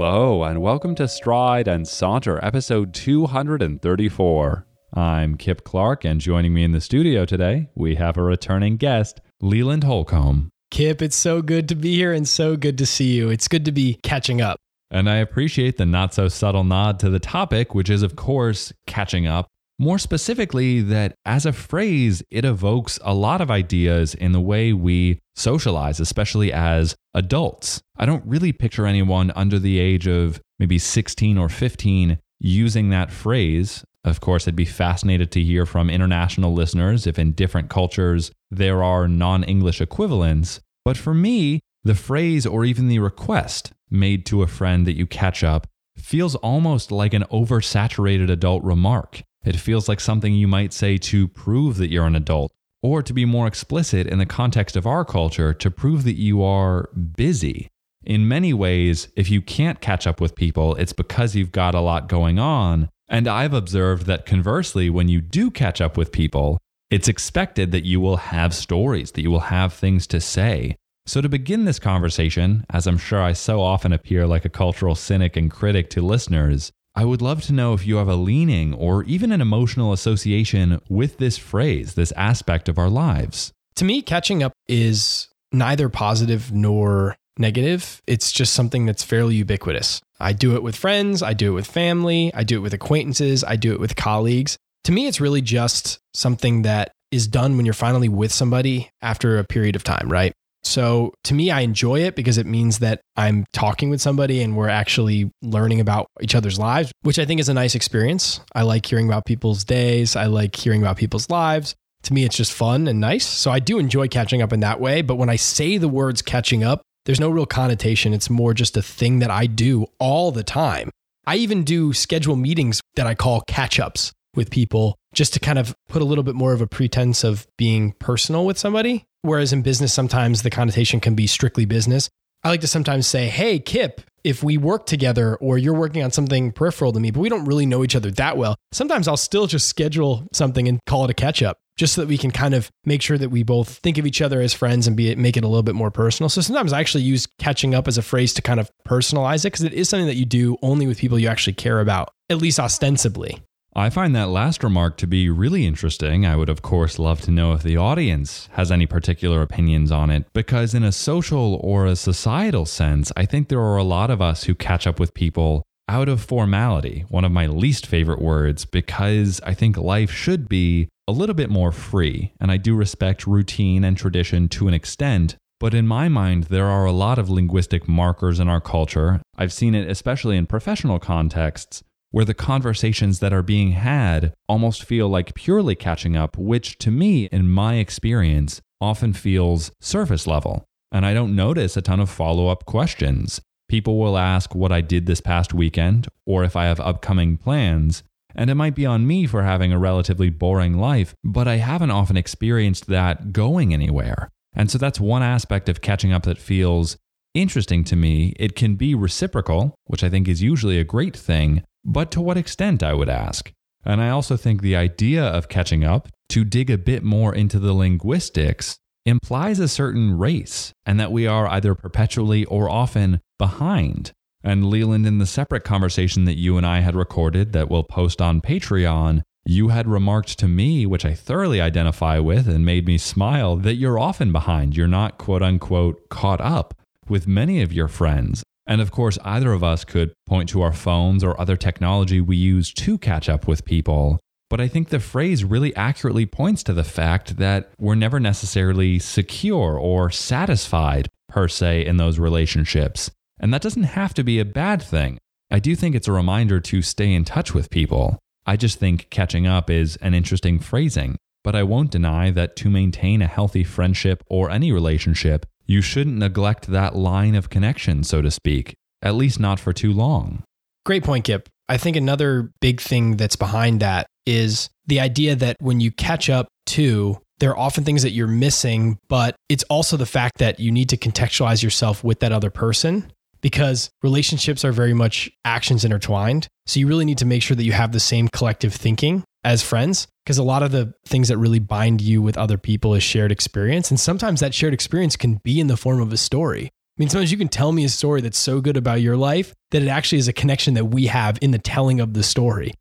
Hello, and welcome to Stride and Saunter, episode 234. I'm Kip Clark, and joining me in the studio today, we have a returning guest, Leland Holcomb. Kip, it's so good to be here and so good to see you. It's good to be catching up. And I appreciate the not so subtle nod to the topic, which is, of course, catching up. More specifically, that as a phrase, it evokes a lot of ideas in the way we socialize, especially as adults. I don't really picture anyone under the age of maybe 16 or 15 using that phrase. Of course, I'd be fascinated to hear from international listeners if in different cultures there are non English equivalents. But for me, the phrase or even the request made to a friend that you catch up feels almost like an oversaturated adult remark. It feels like something you might say to prove that you're an adult, or to be more explicit in the context of our culture, to prove that you are busy. In many ways, if you can't catch up with people, it's because you've got a lot going on. And I've observed that conversely, when you do catch up with people, it's expected that you will have stories, that you will have things to say. So, to begin this conversation, as I'm sure I so often appear like a cultural cynic and critic to listeners, I would love to know if you have a leaning or even an emotional association with this phrase, this aspect of our lives. To me, catching up is neither positive nor negative. It's just something that's fairly ubiquitous. I do it with friends, I do it with family, I do it with acquaintances, I do it with colleagues. To me, it's really just something that is done when you're finally with somebody after a period of time, right? So to me, I enjoy it because it means that I'm talking with somebody and we're actually learning about each other's lives, which I think is a nice experience. I like hearing about people's days. I like hearing about people's lives. To me, it's just fun and nice. So I do enjoy catching up in that way. But when I say the words catching up, there's no real connotation. It's more just a thing that I do all the time. I even do schedule meetings that I call catch ups with people just to kind of put a little bit more of a pretense of being personal with somebody. Whereas in business, sometimes the connotation can be strictly business. I like to sometimes say, Hey, Kip, if we work together or you're working on something peripheral to me, but we don't really know each other that well, sometimes I'll still just schedule something and call it a catch up just so that we can kind of make sure that we both think of each other as friends and be it, make it a little bit more personal. So sometimes I actually use catching up as a phrase to kind of personalize it because it is something that you do only with people you actually care about, at least ostensibly. I find that last remark to be really interesting. I would, of course, love to know if the audience has any particular opinions on it, because in a social or a societal sense, I think there are a lot of us who catch up with people out of formality, one of my least favorite words, because I think life should be a little bit more free. And I do respect routine and tradition to an extent. But in my mind, there are a lot of linguistic markers in our culture. I've seen it especially in professional contexts where the conversations that are being had almost feel like purely catching up, which to me, in my experience, often feels surface level. And I don't notice a ton of follow up questions. People will ask what I did this past weekend or if I have upcoming plans. And it might be on me for having a relatively boring life, but I haven't often experienced that going anywhere. And so that's one aspect of catching up that feels interesting to me. It can be reciprocal, which I think is usually a great thing, but to what extent, I would ask? And I also think the idea of catching up, to dig a bit more into the linguistics, implies a certain race, and that we are either perpetually or often behind. And Leland, in the separate conversation that you and I had recorded that we'll post on Patreon, you had remarked to me, which I thoroughly identify with and made me smile, that you're often behind. You're not quote unquote caught up with many of your friends. And of course, either of us could point to our phones or other technology we use to catch up with people. But I think the phrase really accurately points to the fact that we're never necessarily secure or satisfied, per se, in those relationships. And that doesn't have to be a bad thing. I do think it's a reminder to stay in touch with people. I just think catching up is an interesting phrasing. But I won't deny that to maintain a healthy friendship or any relationship, you shouldn't neglect that line of connection, so to speak, at least not for too long. Great point, Kip. I think another big thing that's behind that is the idea that when you catch up to, there are often things that you're missing, but it's also the fact that you need to contextualize yourself with that other person because relationships are very much actions intertwined. So you really need to make sure that you have the same collective thinking as friends because a lot of the things that really bind you with other people is shared experience and sometimes that shared experience can be in the form of a story i mean, sometimes you can tell me a story that's so good about your life that it actually is a connection that we have in the telling of the story.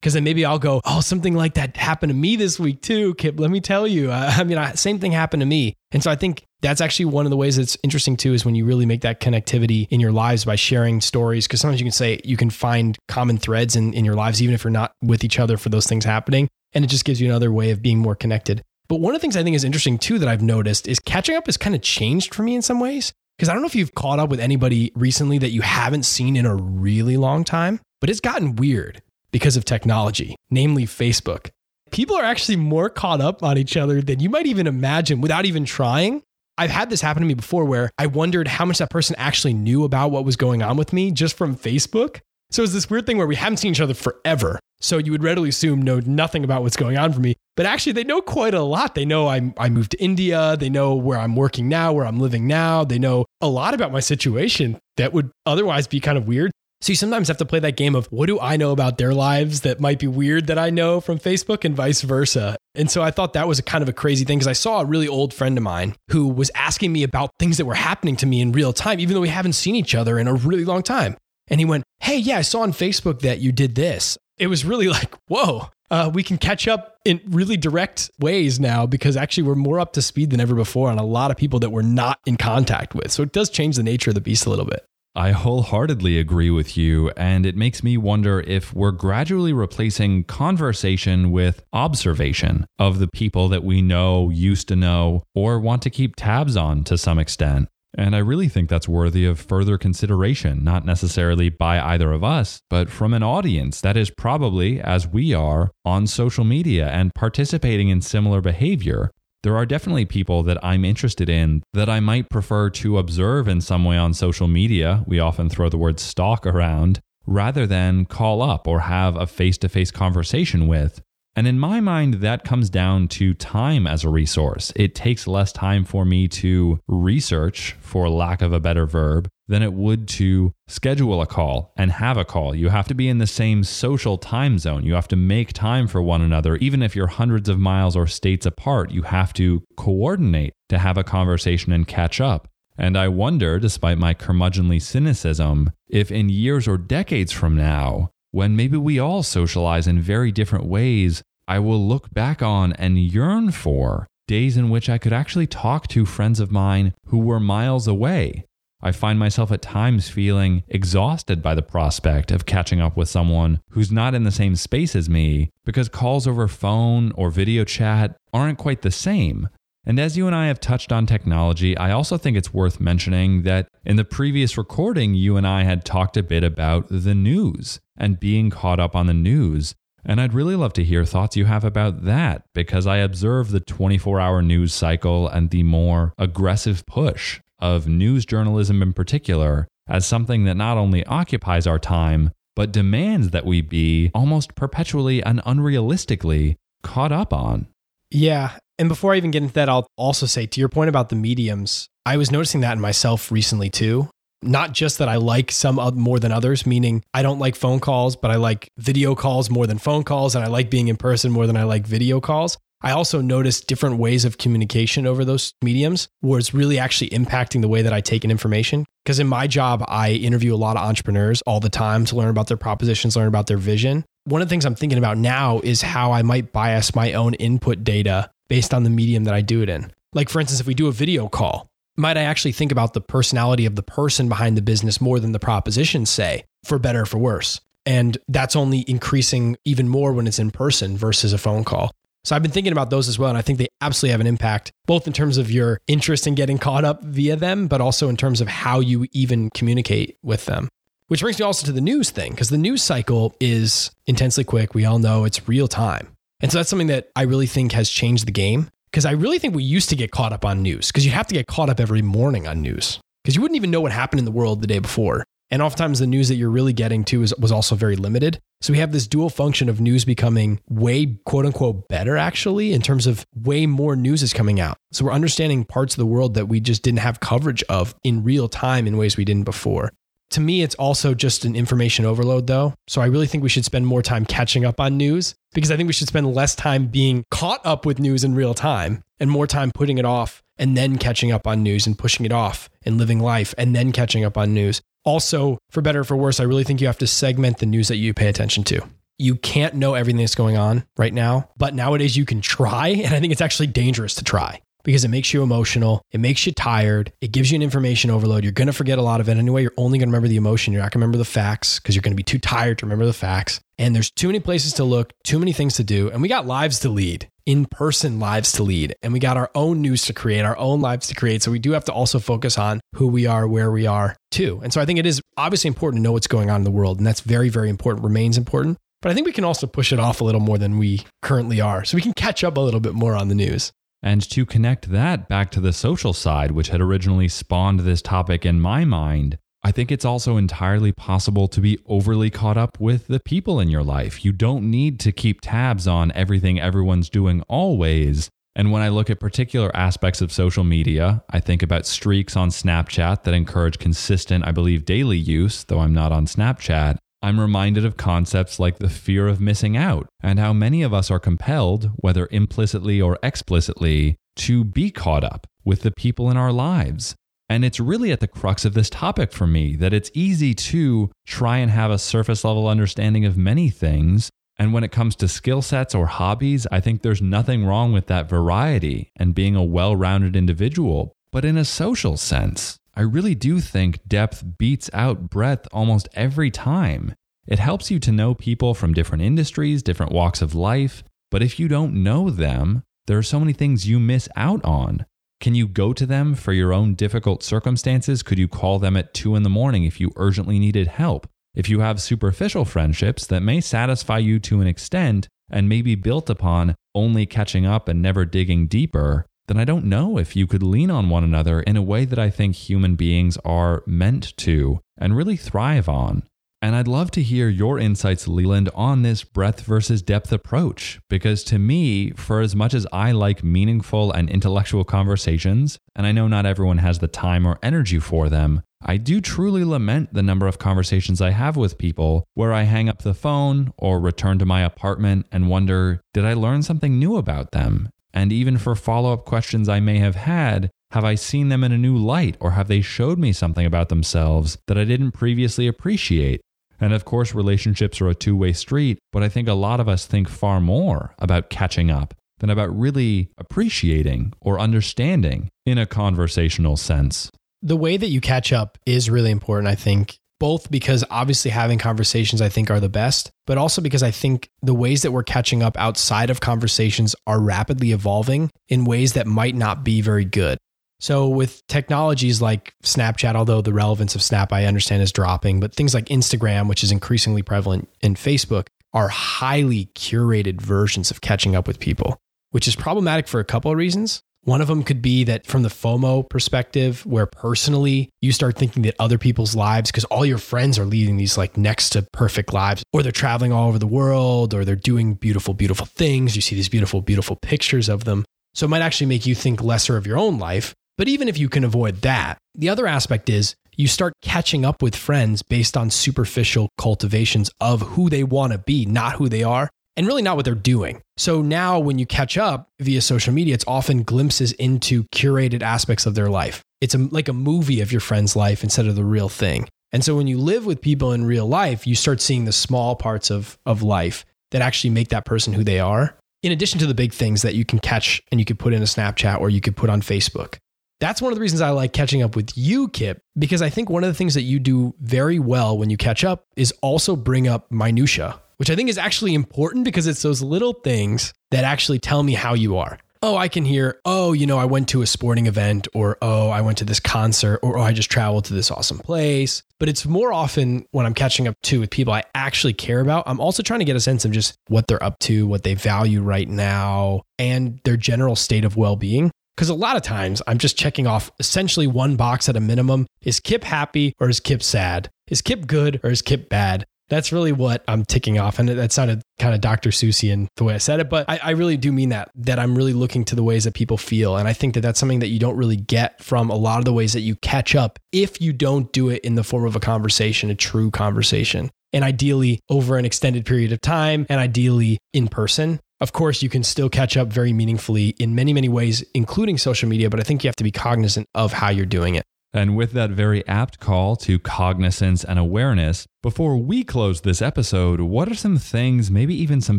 Because then maybe I'll go, oh, something like that happened to me this week too, Kip. Let me tell you. I mean, I, same thing happened to me. And so I think that's actually one of the ways that's interesting too is when you really make that connectivity in your lives by sharing stories. Because sometimes you can say you can find common threads in, in your lives, even if you're not with each other for those things happening. And it just gives you another way of being more connected. But one of the things I think is interesting too that I've noticed is catching up has kind of changed for me in some ways. Because I don't know if you've caught up with anybody recently that you haven't seen in a really long time, but it's gotten weird because of technology, namely Facebook. People are actually more caught up on each other than you might even imagine without even trying. I've had this happen to me before where I wondered how much that person actually knew about what was going on with me just from Facebook. So it's this weird thing where we haven't seen each other forever. So you would readily assume know nothing about what's going on for me. But actually, they know quite a lot. They know I'm, I moved to India. They know where I'm working now, where I'm living now. They know a lot about my situation that would otherwise be kind of weird. So you sometimes have to play that game of what do I know about their lives that might be weird that I know from Facebook and vice versa. And so I thought that was a kind of a crazy thing because I saw a really old friend of mine who was asking me about things that were happening to me in real time, even though we haven't seen each other in a really long time. And he went, Hey, yeah, I saw on Facebook that you did this. It was really like, whoa, uh, we can catch up in really direct ways now because actually we're more up to speed than ever before on a lot of people that we're not in contact with. So it does change the nature of the beast a little bit. I wholeheartedly agree with you, and it makes me wonder if we're gradually replacing conversation with observation of the people that we know, used to know, or want to keep tabs on to some extent. And I really think that's worthy of further consideration, not necessarily by either of us, but from an audience that is probably, as we are, on social media and participating in similar behavior there are definitely people that I'm interested in that I might prefer to observe in some way on social media. We often throw the word stalk around rather than call up or have a face to face conversation with. And in my mind, that comes down to time as a resource. It takes less time for me to research, for lack of a better verb, than it would to schedule a call and have a call. You have to be in the same social time zone. You have to make time for one another. Even if you're hundreds of miles or states apart, you have to coordinate to have a conversation and catch up. And I wonder, despite my curmudgeonly cynicism, if in years or decades from now, when maybe we all socialize in very different ways, I will look back on and yearn for days in which I could actually talk to friends of mine who were miles away I find myself at times feeling exhausted by the prospect of catching up with someone who's not in the same space as me because calls over phone or video chat aren't quite the same. And as you and I have touched on technology, I also think it's worth mentioning that in the previous recording, you and I had talked a bit about the news and being caught up on the news. And I'd really love to hear thoughts you have about that because I observe the 24 hour news cycle and the more aggressive push of news journalism in particular as something that not only occupies our time, but demands that we be almost perpetually and unrealistically caught up on. Yeah. And before I even get into that, I'll also say to your point about the mediums, I was noticing that in myself recently too. Not just that I like some more than others, meaning I don't like phone calls, but I like video calls more than phone calls, and I like being in person more than I like video calls. I also noticed different ways of communication over those mediums was really actually impacting the way that I take in information. Because in my job, I interview a lot of entrepreneurs all the time to learn about their propositions, learn about their vision. One of the things I'm thinking about now is how I might bias my own input data based on the medium that I do it in. Like, for instance, if we do a video call, might I actually think about the personality of the person behind the business more than the propositions say, for better or for worse? And that's only increasing even more when it's in person versus a phone call. So I've been thinking about those as well. And I think they absolutely have an impact, both in terms of your interest in getting caught up via them, but also in terms of how you even communicate with them. Which brings me also to the news thing, because the news cycle is intensely quick. We all know it's real time. And so that's something that I really think has changed the game. Because I really think we used to get caught up on news, because you have to get caught up every morning on news, because you wouldn't even know what happened in the world the day before. And oftentimes the news that you're really getting to is, was also very limited. So we have this dual function of news becoming way quote unquote better, actually, in terms of way more news is coming out. So we're understanding parts of the world that we just didn't have coverage of in real time in ways we didn't before. To me, it's also just an information overload, though. So I really think we should spend more time catching up on news because I think we should spend less time being caught up with news in real time and more time putting it off and then catching up on news and pushing it off and living life and then catching up on news. Also, for better or for worse, I really think you have to segment the news that you pay attention to. You can't know everything that's going on right now, but nowadays you can try. And I think it's actually dangerous to try because it makes you emotional. It makes you tired. It gives you an information overload. You're going to forget a lot of it anyway. You're only going to remember the emotion. You're not going to remember the facts because you're going to be too tired to remember the facts. And there's too many places to look, too many things to do. And we got lives to lead, in person lives to lead. And we got our own news to create, our own lives to create. So we do have to also focus on who we are, where we are too. And so I think it is obviously important to know what's going on in the world. And that's very, very important, remains important. But I think we can also push it off a little more than we currently are. So we can catch up a little bit more on the news. And to connect that back to the social side, which had originally spawned this topic in my mind, I think it's also entirely possible to be overly caught up with the people in your life. You don't need to keep tabs on everything everyone's doing always. And when I look at particular aspects of social media, I think about streaks on Snapchat that encourage consistent, I believe, daily use, though I'm not on Snapchat. I'm reminded of concepts like the fear of missing out and how many of us are compelled, whether implicitly or explicitly, to be caught up with the people in our lives. And it's really at the crux of this topic for me that it's easy to try and have a surface level understanding of many things. And when it comes to skill sets or hobbies, I think there's nothing wrong with that variety and being a well rounded individual. But in a social sense, I really do think depth beats out breadth almost every time. It helps you to know people from different industries, different walks of life, but if you don't know them, there are so many things you miss out on. Can you go to them for your own difficult circumstances? Could you call them at two in the morning if you urgently needed help? If you have superficial friendships that may satisfy you to an extent and may be built upon only catching up and never digging deeper, then I don't know if you could lean on one another in a way that I think human beings are meant to and really thrive on. And I'd love to hear your insights, Leland, on this breadth versus depth approach. Because to me, for as much as I like meaningful and intellectual conversations, and I know not everyone has the time or energy for them, I do truly lament the number of conversations I have with people where I hang up the phone or return to my apartment and wonder, did I learn something new about them? And even for follow up questions I may have had, have I seen them in a new light or have they showed me something about themselves that I didn't previously appreciate? And of course, relationships are a two way street, but I think a lot of us think far more about catching up than about really appreciating or understanding in a conversational sense. The way that you catch up is really important, I think, both because obviously having conversations I think are the best, but also because I think the ways that we're catching up outside of conversations are rapidly evolving in ways that might not be very good. So, with technologies like Snapchat, although the relevance of Snap I understand is dropping, but things like Instagram, which is increasingly prevalent, in Facebook, are highly curated versions of catching up with people, which is problematic for a couple of reasons. One of them could be that from the FOMO perspective, where personally you start thinking that other people's lives, because all your friends are leading these like next to perfect lives, or they're traveling all over the world, or they're doing beautiful, beautiful things. You see these beautiful, beautiful pictures of them. So it might actually make you think lesser of your own life. But even if you can avoid that, the other aspect is you start catching up with friends based on superficial cultivations of who they want to be, not who they are and really not what they're doing. So now when you catch up via social media, it's often glimpses into curated aspects of their life. It's a, like a movie of your friend's life instead of the real thing. And so when you live with people in real life, you start seeing the small parts of, of life that actually make that person who they are, in addition to the big things that you can catch and you could put in a Snapchat or you could put on Facebook. That's one of the reasons I like catching up with you, Kip, because I think one of the things that you do very well when you catch up is also bring up minutia which I think is actually important because it's those little things that actually tell me how you are. Oh, I can hear, oh, you know, I went to a sporting event, or oh, I went to this concert, or oh, I just traveled to this awesome place. But it's more often when I'm catching up to with people I actually care about, I'm also trying to get a sense of just what they're up to, what they value right now, and their general state of well being. Because a lot of times I'm just checking off essentially one box at a minimum. Is Kip happy or is Kip sad? Is Kip good or is Kip bad? That's really what I'm ticking off. And that sounded kind of Dr. Seussian the way I said it, but I, I, really do mean that, that I'm really looking to the ways that people feel. And I think that that's something that you don't really get from a lot of the ways that you catch up if you don't do it in the form of a conversation, a true conversation. And ideally over an extended period of time and ideally in person. Of course, you can still catch up very meaningfully in many, many ways, including social media, but I think you have to be cognizant of how you're doing it. And with that very apt call to cognizance and awareness, before we close this episode, what are some things, maybe even some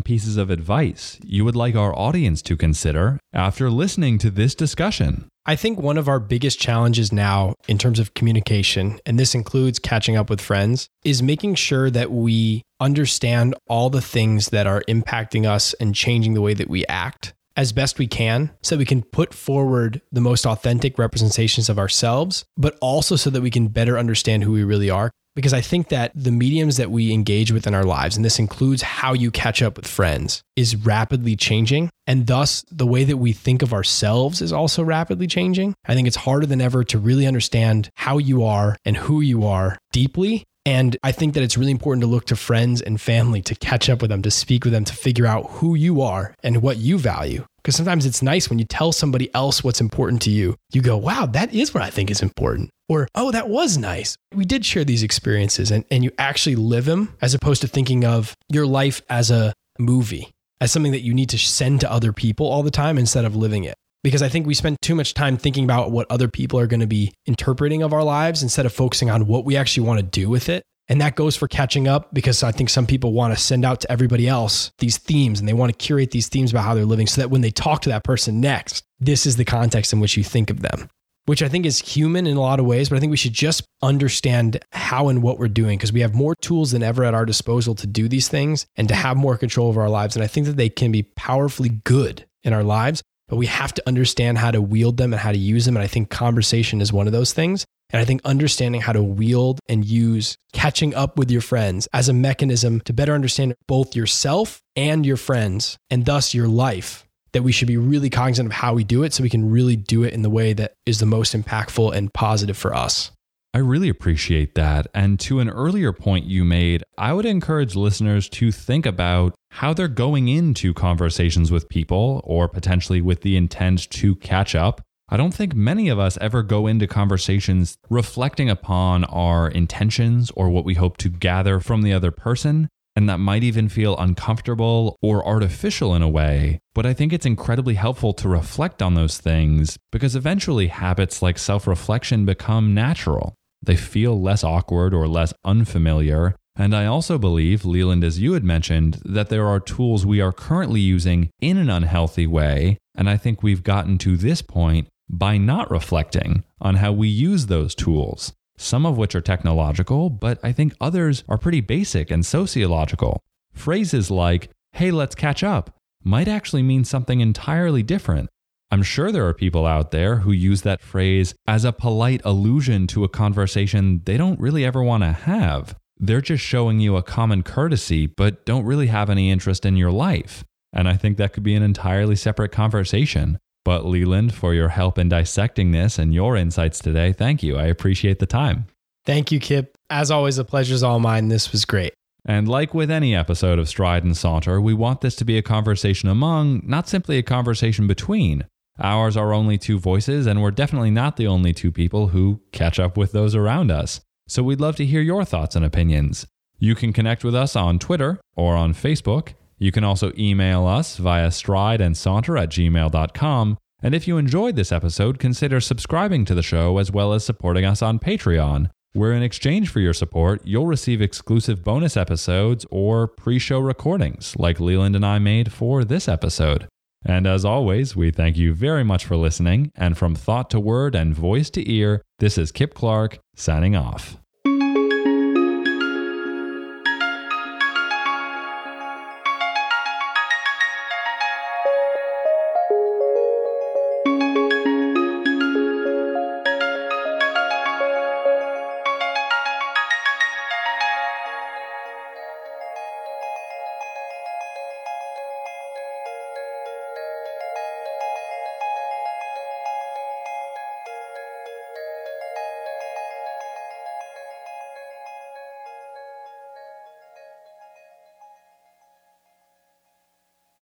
pieces of advice you would like our audience to consider after listening to this discussion? I think one of our biggest challenges now in terms of communication, and this includes catching up with friends, is making sure that we understand all the things that are impacting us and changing the way that we act as best we can so that we can put forward the most authentic representations of ourselves, but also so that we can better understand who we really are. Because I think that the mediums that we engage with in our lives, and this includes how you catch up with friends, is rapidly changing. And thus, the way that we think of ourselves is also rapidly changing. I think it's harder than ever to really understand how you are and who you are deeply and I think that it's really important to look to friends and family to catch up with them, to speak with them, to figure out who you are and what you value. Because sometimes it's nice when you tell somebody else what's important to you. You go, wow, that is what I think is important. Or, oh, that was nice. We did share these experiences and, and you actually live them as opposed to thinking of your life as a movie, as something that you need to send to other people all the time instead of living it because I think we spend too much time thinking about what other people are going to be interpreting of our lives instead of focusing on what we actually want to do with it. And that goes for catching up because I think some people want to send out to everybody else these themes and they want to curate these themes about how they're living so that when they talk to that person next, this is the context in which you think of them, which I think is human in a lot of ways. But I think we should just understand how and what we're doing because we have more tools than ever at our disposal to do these things and to have more control of our lives. And I think that they can be powerfully good in our lives but we have to understand how to wield them and how to use them. And I think conversation is one of those things. And I think understanding how to wield and use catching up with your friends as a mechanism to better understand both yourself and your friends and thus your life, that we should be really cognizant of how we do it so we can really do it in the way that is the most impactful and positive for us. I really appreciate that. And to an earlier point you made, I would encourage listeners to think about how they're going into conversations with people or potentially with the intent to catch up. I don't think many of us ever go into conversations reflecting upon our intentions or what we hope to gather from the other person. And that might even feel uncomfortable or artificial in a way. But I think it's incredibly helpful to reflect on those things because eventually habits like self reflection become natural. They feel less awkward or less unfamiliar. And I also believe, Leland, as you had mentioned, that there are tools we are currently using in an unhealthy way. And I think we've gotten to this point by not reflecting on how we use those tools, some of which are technological, but I think others are pretty basic and sociological. Phrases like, hey, let's catch up, might actually mean something entirely different. I'm sure there are people out there who use that phrase as a polite allusion to a conversation they don't really ever want to have. They're just showing you a common courtesy, but don't really have any interest in your life. And I think that could be an entirely separate conversation. But Leland, for your help in dissecting this and your insights today, thank you. I appreciate the time. Thank you, Kip. As always, the pleasure's all mine. This was great. And like with any episode of Stride and Saunter, we want this to be a conversation among, not simply a conversation between. Ours are only two voices, and we're definitely not the only two people who catch up with those around us. So we'd love to hear your thoughts and opinions. You can connect with us on Twitter or on Facebook. You can also email us via strideandsaunter at gmail.com. And if you enjoyed this episode, consider subscribing to the show as well as supporting us on Patreon, where in exchange for your support, you'll receive exclusive bonus episodes or pre show recordings like Leland and I made for this episode. And as always, we thank you very much for listening. And from thought to word and voice to ear, this is Kip Clark signing off.